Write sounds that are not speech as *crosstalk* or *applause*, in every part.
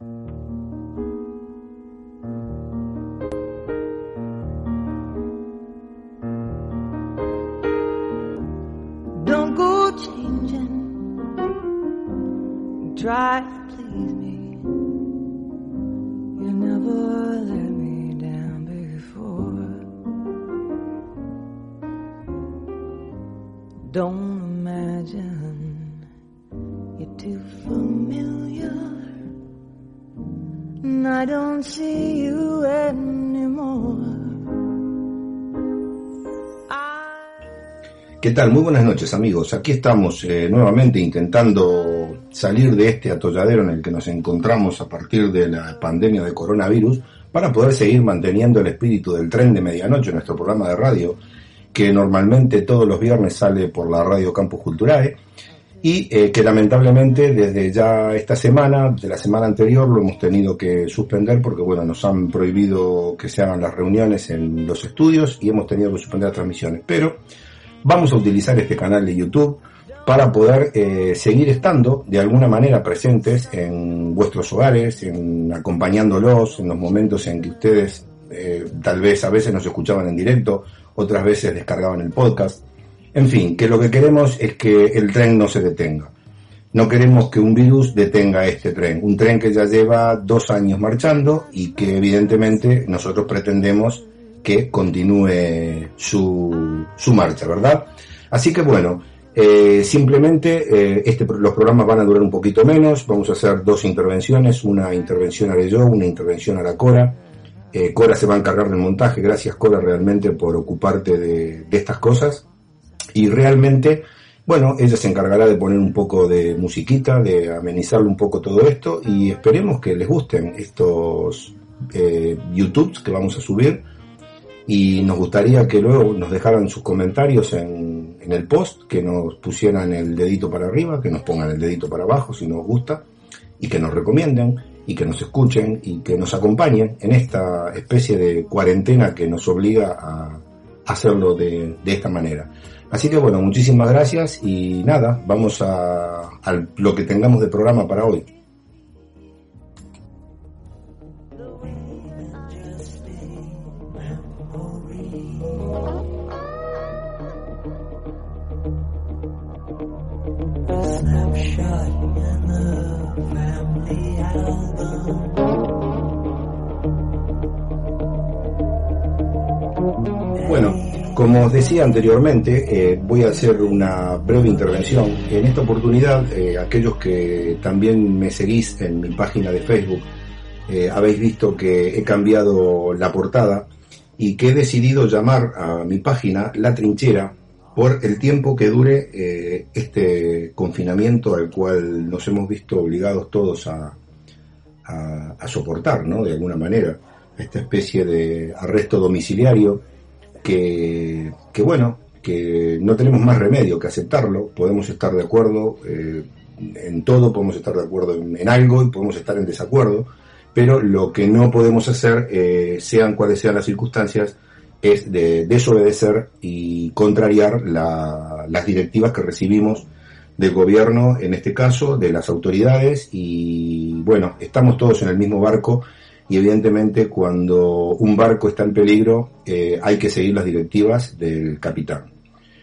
Don't go changing. Try to please me. You never let me down before. Don't imagine you're too familiar. I don't see you anymore. ¿Qué tal? Muy buenas noches amigos. Aquí estamos eh, nuevamente intentando salir de este atolladero en el que nos encontramos a partir de la pandemia de coronavirus para poder seguir manteniendo el espíritu del tren de medianoche, nuestro programa de radio, que normalmente todos los viernes sale por la radio Campus Culturae y eh, que lamentablemente desde ya esta semana, de la semana anterior, lo hemos tenido que suspender porque bueno, nos han prohibido que se hagan las reuniones en los estudios y hemos tenido que suspender las transmisiones. Pero vamos a utilizar este canal de YouTube para poder eh, seguir estando de alguna manera presentes en vuestros hogares, en acompañándolos en los momentos en que ustedes eh, tal vez a veces nos escuchaban en directo, otras veces descargaban el podcast. En fin, que lo que queremos es que el tren no se detenga. No queremos que un virus detenga este tren. Un tren que ya lleva dos años marchando y que evidentemente nosotros pretendemos que continúe su, su marcha, ¿verdad? Así que bueno, eh, simplemente eh, este, los programas van a durar un poquito menos, vamos a hacer dos intervenciones, una intervención haré yo, una intervención a la Cora. Eh, Cora se va a encargar del montaje, gracias Cora realmente por ocuparte de, de estas cosas. Y realmente, bueno, ella se encargará de poner un poco de musiquita, de amenizarle un poco todo esto y esperemos que les gusten estos eh, YouTubes que vamos a subir. Y nos gustaría que luego nos dejaran sus comentarios en, en, el post, que nos pusieran el dedito para arriba, que nos pongan el dedito para abajo si nos gusta, y que nos recomienden, y que nos escuchen, y que nos acompañen en esta especie de cuarentena que nos obliga a hacerlo de, de esta manera. Así que bueno, muchísimas gracias y nada, vamos a, a lo que tengamos de programa para hoy. Como os decía anteriormente, eh, voy a hacer una breve intervención. En esta oportunidad, eh, aquellos que también me seguís en mi página de Facebook, eh, habéis visto que he cambiado la portada y que he decidido llamar a mi página La Trinchera por el tiempo que dure este confinamiento al cual nos hemos visto obligados todos a, a, a soportar, ¿no? De alguna manera, esta especie de arresto domiciliario que, que, bueno, que no tenemos más remedio que aceptarlo, podemos estar de acuerdo eh, en todo, podemos estar de acuerdo en, algo y podemos estar en desacuerdo, pero lo que no podemos hacer, eh, sean cuales sean las circunstancias, es de desobedecer y contrariar la, las directivas que recibimos del gobierno, en este caso, de las autoridades, y bueno, estamos todos en el mismo barco y evidentemente cuando un barco está en peligro eh, hay que seguir las directivas del capitán.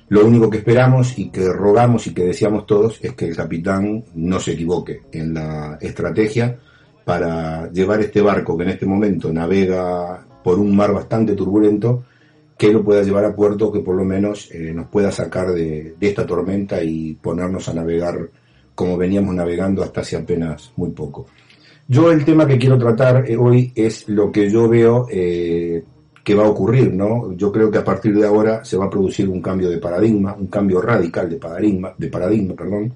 Lo único que esperamos y que rogamos y que deseamos todos es que el capitán no se equivoque en la estrategia para llevar este barco que en este momento navega por un mar bastante turbulento, que lo pueda llevar a puerto, que por lo menos eh, nos pueda sacar de, de esta tormenta y ponernos a navegar como veníamos navegando hasta hace apenas muy poco. Yo el tema que quiero tratar eh, hoy es lo que yo veo eh, que va a ocurrir, ¿no? Yo creo que a partir de ahora se va a producir un cambio de paradigma, un cambio radical de paradigma, de paradigma, perdón,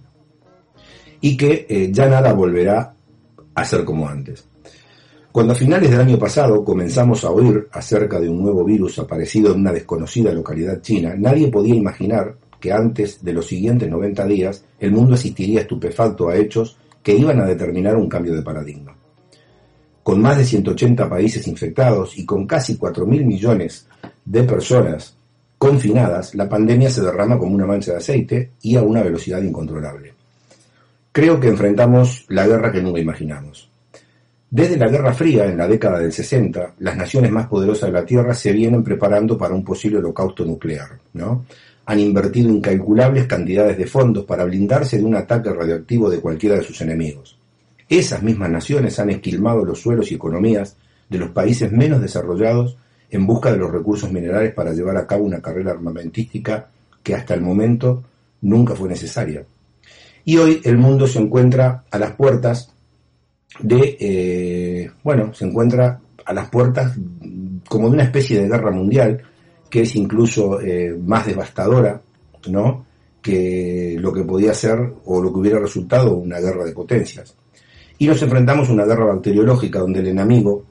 y que eh, ya nada volverá a ser como antes. Cuando a finales del año pasado comenzamos a oír acerca de un nuevo virus aparecido en una desconocida localidad china, nadie podía imaginar que antes de los siguientes 90 días el mundo asistiría estupefacto a hechos que iban a determinar un cambio de paradigma. Con más de 180 países infectados y con casi 4.000 millones de personas confinadas, la pandemia se derrama como una mancha de aceite y a una velocidad incontrolable. Creo que enfrentamos la guerra que nunca imaginamos. Desde la Guerra Fría, en la década del 60, las naciones más poderosas de la Tierra se vienen preparando para un posible holocausto nuclear, ¿no? Han invertido incalculables cantidades de fondos para blindarse de un ataque radioactivo de cualquiera de sus enemigos. Esas mismas naciones han esquilmado los suelos y economías de los países menos desarrollados en busca de los recursos minerales para llevar a cabo una carrera armamentística que hasta el momento nunca fue necesaria. Y hoy el mundo se encuentra a las puertas de, eh, bueno, se encuentra a las puertas como de una especie de guerra mundial, que es incluso eh, más devastadora, ¿no? que lo que podía ser o lo que hubiera resultado una guerra de potencias. Y nos enfrentamos a una guerra bacteriológica donde el enemigo,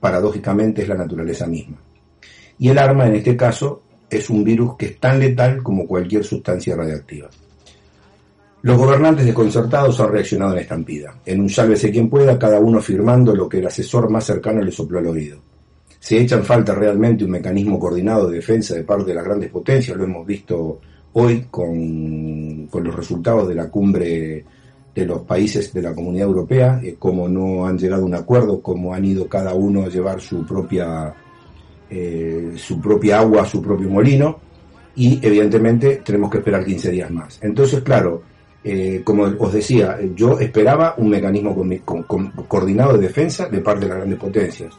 paradójicamente, es la naturaleza misma. Y el arma, en este caso, es un virus que es tan letal como cualquier sustancia radiactiva. Los gobernantes desconcertados han reaccionado en estampida. En un sálvese quien pueda, cada uno firmando lo que el asesor más cercano le sopló al oído. Se echa en falta realmente un mecanismo coordinado de defensa de parte de las grandes potencias, lo hemos visto hoy con, con los resultados de la cumbre de los países de la Comunidad Europea, eh, cómo no han llegado a un acuerdo, cómo han ido cada uno a llevar su propia, eh, su propia agua, su propio molino, y evidentemente tenemos que esperar 15 días más. Entonces, claro, eh, como os decía, yo esperaba un mecanismo coordinado de defensa de parte de las grandes potencias,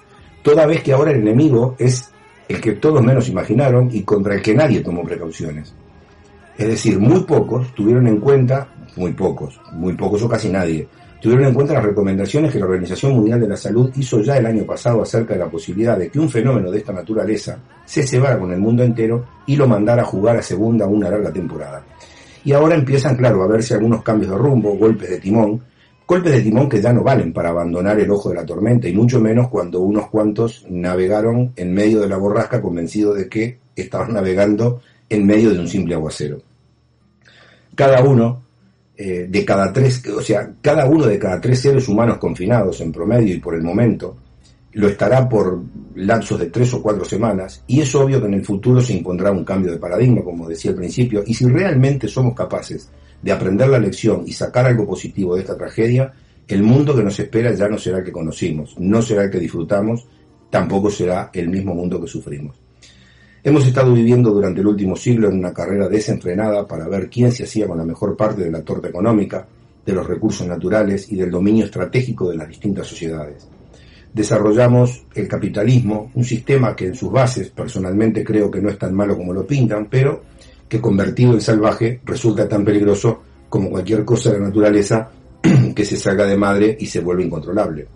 toda vez que ahora el enemigo es el que todos menos imaginaron y contra el que nadie tomó precauciones. Es decir, muy pocos tuvieron en cuenta, muy pocos, muy pocos o casi nadie, tuvieron en cuenta las recomendaciones que la Organización Mundial de la Salud hizo ya el año pasado acerca de la posibilidad de que un fenómeno de esta naturaleza se cebara con el mundo entero y lo mandara a jugar a segunda una larga temporada. Y ahora empiezan, claro, a verse algunos cambios de rumbo, golpes de timón, golpes de timón que ya no valen para abandonar el ojo de la tormenta, y mucho menos cuando unos cuantos navegaron en medio de la borrasca convencidos de que estaban navegando en medio de un simple aguacero. Cada uno eh, de cada tres, o sea, cada uno de cada tres seres humanos confinados en promedio y por el momento, lo estará por lapsos de tres o cuatro semanas y es obvio que en el futuro se impondrá un cambio de paradigma, como decía al principio, y si realmente somos capaces de aprender la lección y sacar algo positivo de esta tragedia, el mundo que nos espera ya no será el que conocimos, no será el que disfrutamos, tampoco será el mismo mundo que sufrimos. Hemos estado viviendo durante el último siglo en una carrera desenfrenada para ver quién se hacía con la mejor parte de la torta económica, de los recursos naturales y del dominio estratégico de las distintas sociedades desarrollamos el capitalismo, un sistema que en sus bases personalmente creo que no es tan malo como lo pintan, pero que convertido en salvaje resulta tan peligroso como cualquier cosa de la naturaleza *clears throat* que se salga de madre y se vuelve incontrolable.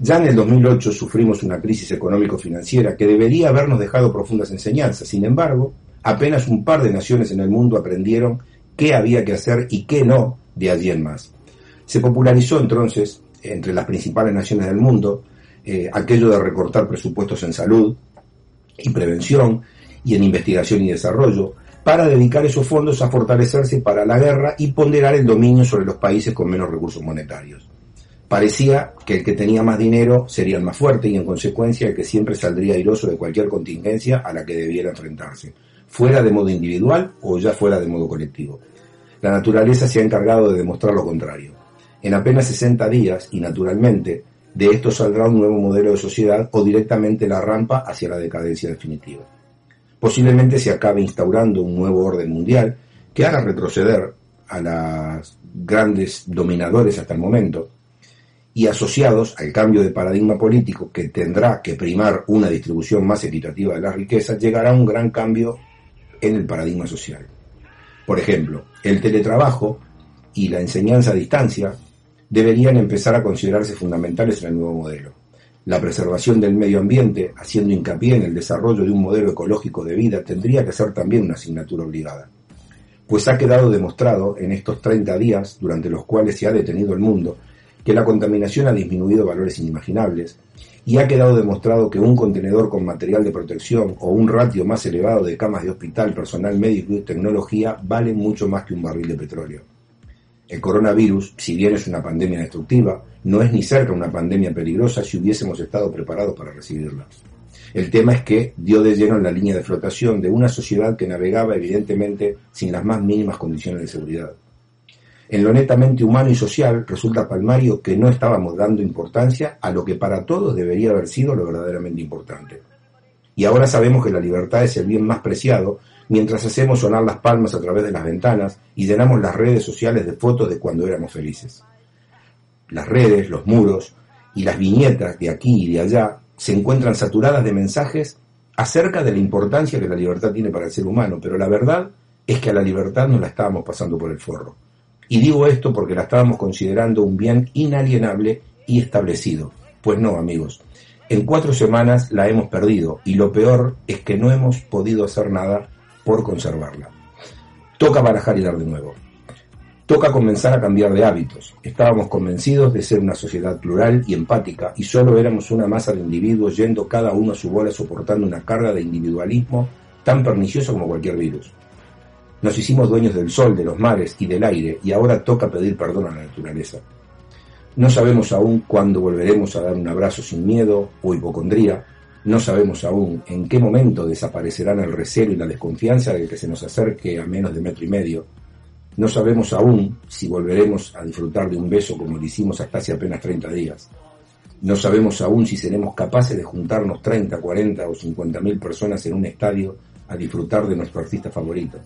Ya en el 2008 sufrimos una crisis económico-financiera que debería habernos dejado profundas enseñanzas. Sin embargo, apenas un par de naciones en el mundo aprendieron qué había que hacer y qué no de allí en más. Se popularizó entonces entre las principales naciones del mundo, eh, aquello de recortar presupuestos en salud y prevención y en investigación y desarrollo, para dedicar esos fondos a fortalecerse para la guerra y ponderar el dominio sobre los países con menos recursos monetarios. Parecía que el que tenía más dinero sería el más fuerte y en consecuencia el que siempre saldría airoso de cualquier contingencia a la que debiera enfrentarse, fuera de modo individual o ya fuera de modo colectivo. La naturaleza se ha encargado de demostrar lo contrario. En apenas 60 días, y naturalmente, de esto saldrá un nuevo modelo de sociedad o directamente la rampa hacia la decadencia definitiva. Posiblemente se acabe instaurando un nuevo orden mundial que haga retroceder a las grandes dominadores hasta el momento y asociados al cambio de paradigma político que tendrá que primar una distribución más equitativa de las riquezas, llegará un gran cambio en el paradigma social. Por ejemplo, el teletrabajo y la enseñanza a distancia deberían empezar a considerarse fundamentales en el nuevo modelo. La preservación del medio ambiente, haciendo hincapié en el desarrollo de un modelo ecológico de vida, tendría que ser también una asignatura obligada. Pues ha quedado demostrado en estos 30 días, durante los cuales se ha detenido el mundo, que la contaminación ha disminuido valores inimaginables y ha quedado demostrado que un contenedor con material de protección o un ratio más elevado de camas de hospital, personal médico y tecnología valen mucho más que un barril de petróleo. El coronavirus, si bien es una pandemia destructiva, no es ni cerca una pandemia peligrosa si hubiésemos estado preparados para recibirla. El tema es que dio de lleno en la línea de flotación de una sociedad que navegaba evidentemente sin las más mínimas condiciones de seguridad. En lo netamente humano y social resulta palmario que no estábamos dando importancia a lo que para todos debería haber sido lo verdaderamente importante. Y ahora sabemos que la libertad es el bien más preciado mientras hacemos sonar las palmas a través de las ventanas y llenamos las redes sociales de fotos de cuando éramos felices. Las redes, los muros y las viñetas de aquí y de allá se encuentran saturadas de mensajes acerca de la importancia que la libertad tiene para el ser humano, pero la verdad es que a la libertad nos la estábamos pasando por el forro. Y digo esto porque la estábamos considerando un bien inalienable y establecido. Pues no, amigos. En cuatro semanas la hemos perdido y lo peor es que no hemos podido hacer nada conservarla. Toca barajar y dar de nuevo. Toca comenzar a cambiar de hábitos. Estábamos convencidos de ser una sociedad plural y empática y solo éramos una masa de individuos yendo cada uno a su bola soportando una carga de individualismo tan pernicioso como cualquier virus. Nos hicimos dueños del sol, de los mares y del aire y ahora toca pedir perdón a la naturaleza. No sabemos aún cuándo volveremos a dar un abrazo sin miedo o hipocondría. No sabemos aún en qué momento desaparecerán el recelo y la desconfianza del que se nos acerque a menos de metro y medio. No sabemos aún si volveremos a disfrutar de un beso como lo hicimos hasta hace apenas 30 días. No sabemos aún si seremos capaces de juntarnos 30, 40 o 50 mil personas en un estadio a disfrutar de nuestro artista favorito.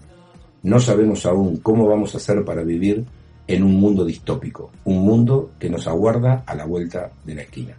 No sabemos aún cómo vamos a hacer para vivir en un mundo distópico, un mundo que nos aguarda a la vuelta de la esquina.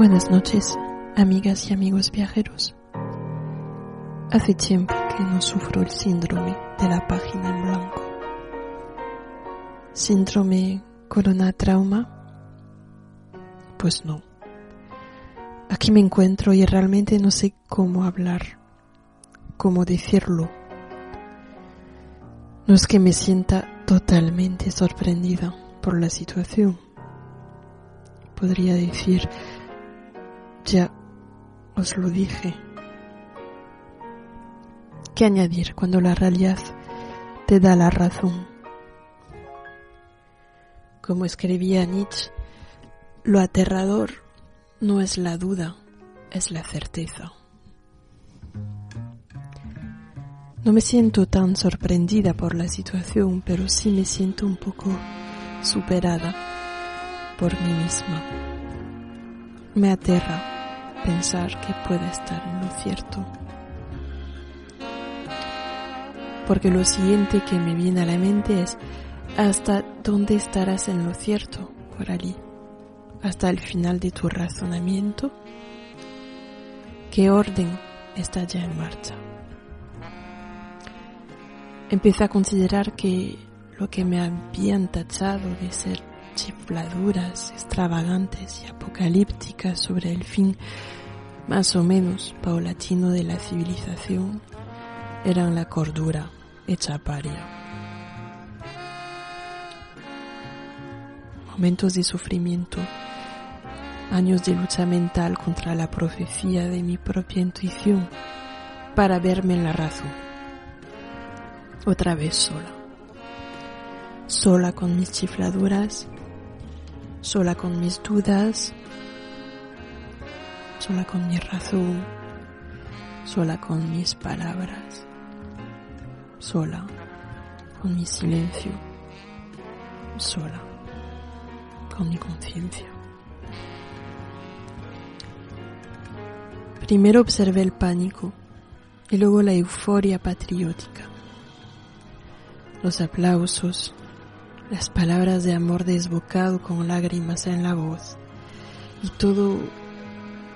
Buenas noches. amigas y amigos viajeros. Hace tiempo que no sufro el síndrome de la página en blanco. ¿Síndrome corona trauma? Pues no. Aquí me encuentro y realmente no sé cómo hablar, cómo decirlo. No es que me sienta totalmente sorprendida por la situación. Podría decir, ya os lo dije. ¿Qué añadir cuando la realidad te da la razón? Como escribía Nietzsche, lo aterrador no es la duda, es la certeza. No me siento tan sorprendida por la situación, pero sí me siento un poco superada por mí misma. Me aterra pensar que pueda estar en lo cierto. Porque lo siguiente que me viene a la mente es hasta dónde estarás en lo cierto, Coralie. Hasta el final de tu razonamiento. ¿Qué orden está ya en marcha? Empecé a considerar que lo que me habían tachado de ser chifladuras extravagantes y apocalípticas sobre el fin más o menos paulatino de la civilización eran la cordura hecha paria. Momentos de sufrimiento, años de lucha mental contra la profecía de mi propia intuición para verme en la razón otra vez sola. Sola con mis chifladuras, sola con mis dudas, sola con mi razón, sola con mis palabras, sola con mi silencio, sola con mi conciencia. Primero observé el pánico y luego la euforia patriótica los aplausos, las palabras de amor desbocado con lágrimas en la voz, y todo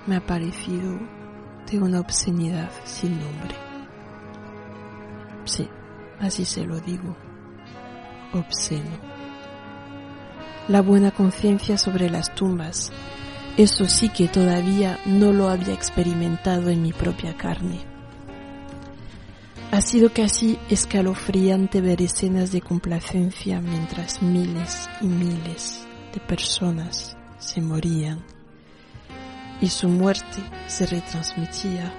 me ha parecido de una obscenidad sin nombre. Sí, así se lo digo, obsceno. La buena conciencia sobre las tumbas, eso sí que todavía no lo había experimentado en mi propia carne ha sido casi escalofriante ver escenas de complacencia mientras miles y miles de personas se morían y su muerte se retransmitía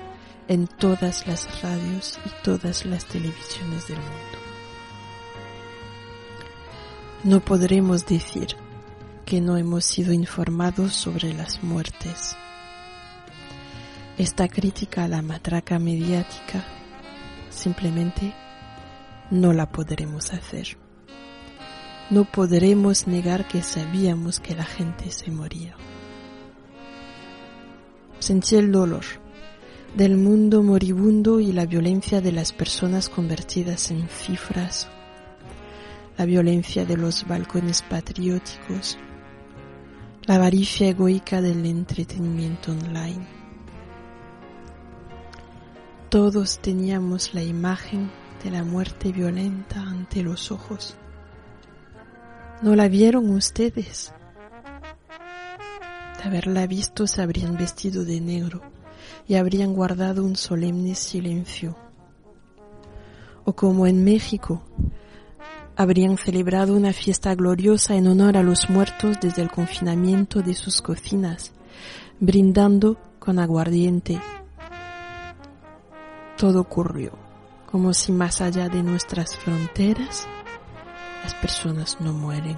en todas las radios y todas las televisiones del mundo. No podremos decir que no hemos sido informados sobre las muertes. Esta crítica a la matraca mediática simplemente no la podremos hacer. No podremos negar que sabíamos que la gente se moría. Sentí el dolor del mundo moribundo y la violencia de las personas convertidas en cifras, la violencia de los balcones patrióticos, la avaricia egoica del entretenimiento online todos teníamos la imagen de la muerte violenta ante los ojos. ¿No la vieron ustedes? De haberla visto se habrían vestido de negro y habrían guardado un solemne silencio. O como en México, habrían celebrado una fiesta gloriosa en honor a los muertos desde el confinamiento de sus cocinas, brindando con aguardiente todo ocurrió, como si más allá de nuestras fronteras las personas no mueren,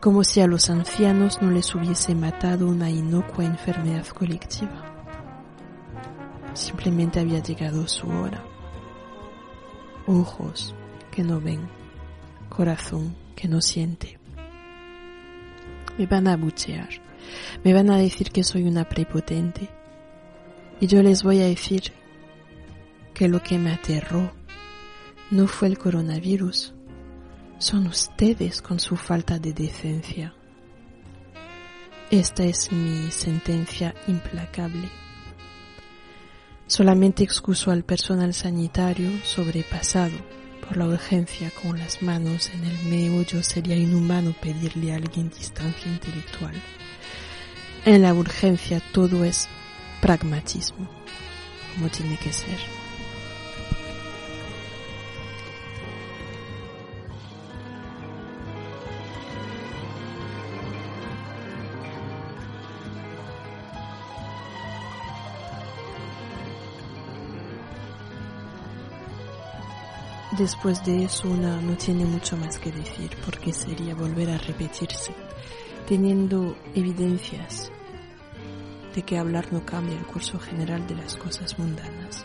como si a los ancianos no les hubiese matado una inocua enfermedad colectiva. Simplemente había llegado su hora. Ojos que no ven, corazón que no siente. Me van a buchear, me van a decir que soy una prepotente. Y yo les voy a decir que lo que me aterró no fue el coronavirus, son ustedes con su falta de decencia. Esta es mi sentencia implacable. Solamente excuso al personal sanitario sobrepasado por la urgencia con las manos en el meollo. Sería inhumano pedirle a alguien distancia intelectual. En la urgencia todo es pragmatismo, como tiene que ser. Después de eso una no tiene mucho más que decir porque sería volver a repetirse, teniendo evidencias de que hablar no cambia el curso general de las cosas mundanas.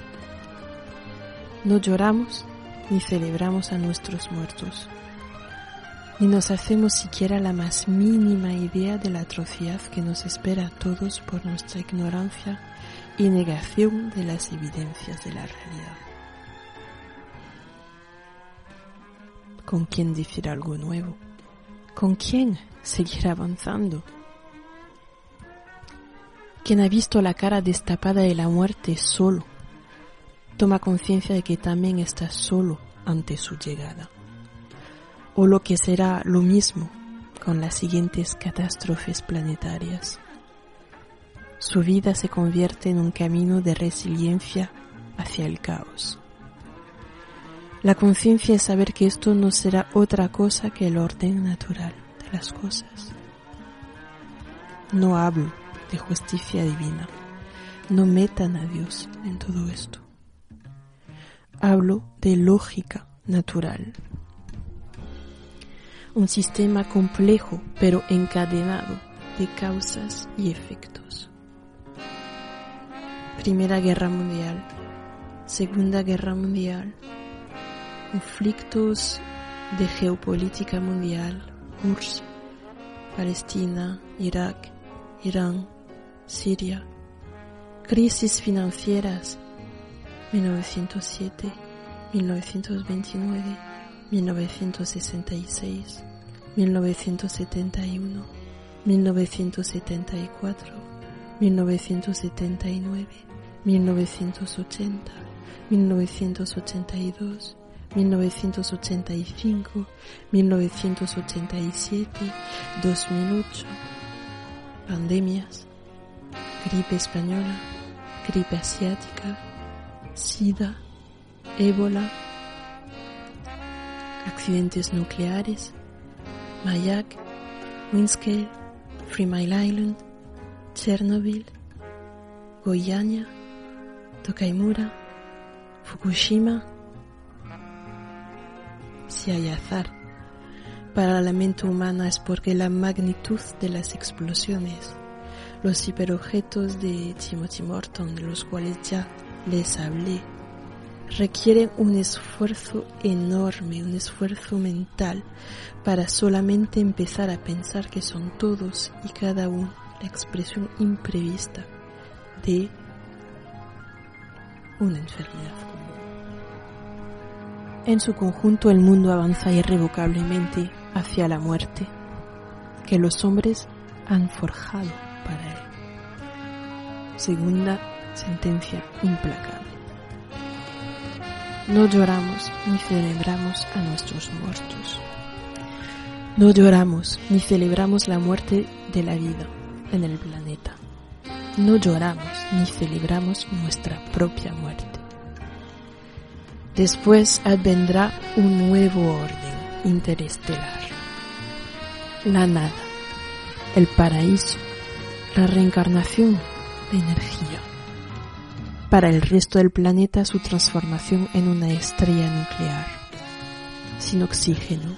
No lloramos ni celebramos a nuestros muertos, ni nos hacemos siquiera la más mínima idea de la atrocidad que nos espera a todos por nuestra ignorancia y negación de las evidencias de la realidad. ¿Con quién decir algo nuevo? ¿Con quién seguir avanzando? Quien ha visto la cara destapada de la muerte solo, toma conciencia de que también está solo ante su llegada. O lo que será lo mismo con las siguientes catástrofes planetarias. Su vida se convierte en un camino de resiliencia hacia el caos. La conciencia es saber que esto no será otra cosa que el orden natural de las cosas. No hablo de justicia divina, no metan a Dios en todo esto. Hablo de lógica natural. Un sistema complejo pero encadenado de causas y efectos. Primera Guerra Mundial, Segunda Guerra Mundial, conflictos de geopolítica mundial, URSS, Palestina, Irak, Irán, Siria, crisis financieras, 1907, 1929, 1966, 1971, 1974, 1979, 1980, 1982, 1985, 1987, 2008, pandemias, gripe española, gripe asiática, SIDA, ébola, accidentes nucleares, Mayak, Windscale, Three Mile Island, Chernobyl, Goiânia, Tokaimura, Fukushima, azar para la mente humana es porque la magnitud de las explosiones, los hiperobjetos de Timothy Morton, de los cuales ya les hablé, requieren un esfuerzo enorme, un esfuerzo mental para solamente empezar a pensar que son todos y cada uno la expresión imprevista de una enfermedad. En su conjunto el mundo avanza irrevocablemente hacia la muerte que los hombres han forjado para él. Segunda sentencia implacable. No lloramos ni celebramos a nuestros muertos. No lloramos ni celebramos la muerte de la vida en el planeta. No lloramos ni celebramos nuestra propia muerte. Después vendrá un nuevo orden interestelar. La nada, el paraíso, la reencarnación de energía. Para el resto del planeta su transformación en una estrella nuclear, sin oxígeno,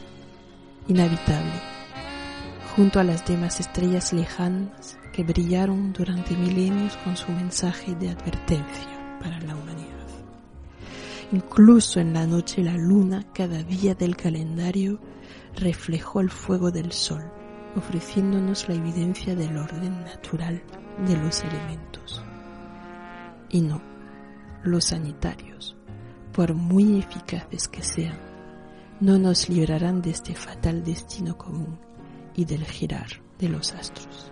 inhabitable, junto a las demás estrellas lejanas que brillaron durante milenios con su mensaje de advertencia para la humanidad. Incluso en la noche la luna cada día del calendario reflejó el fuego del sol, ofreciéndonos la evidencia del orden natural de los elementos. Y no, los sanitarios, por muy eficaces que sean, no nos librarán de este fatal destino común y del girar de los astros.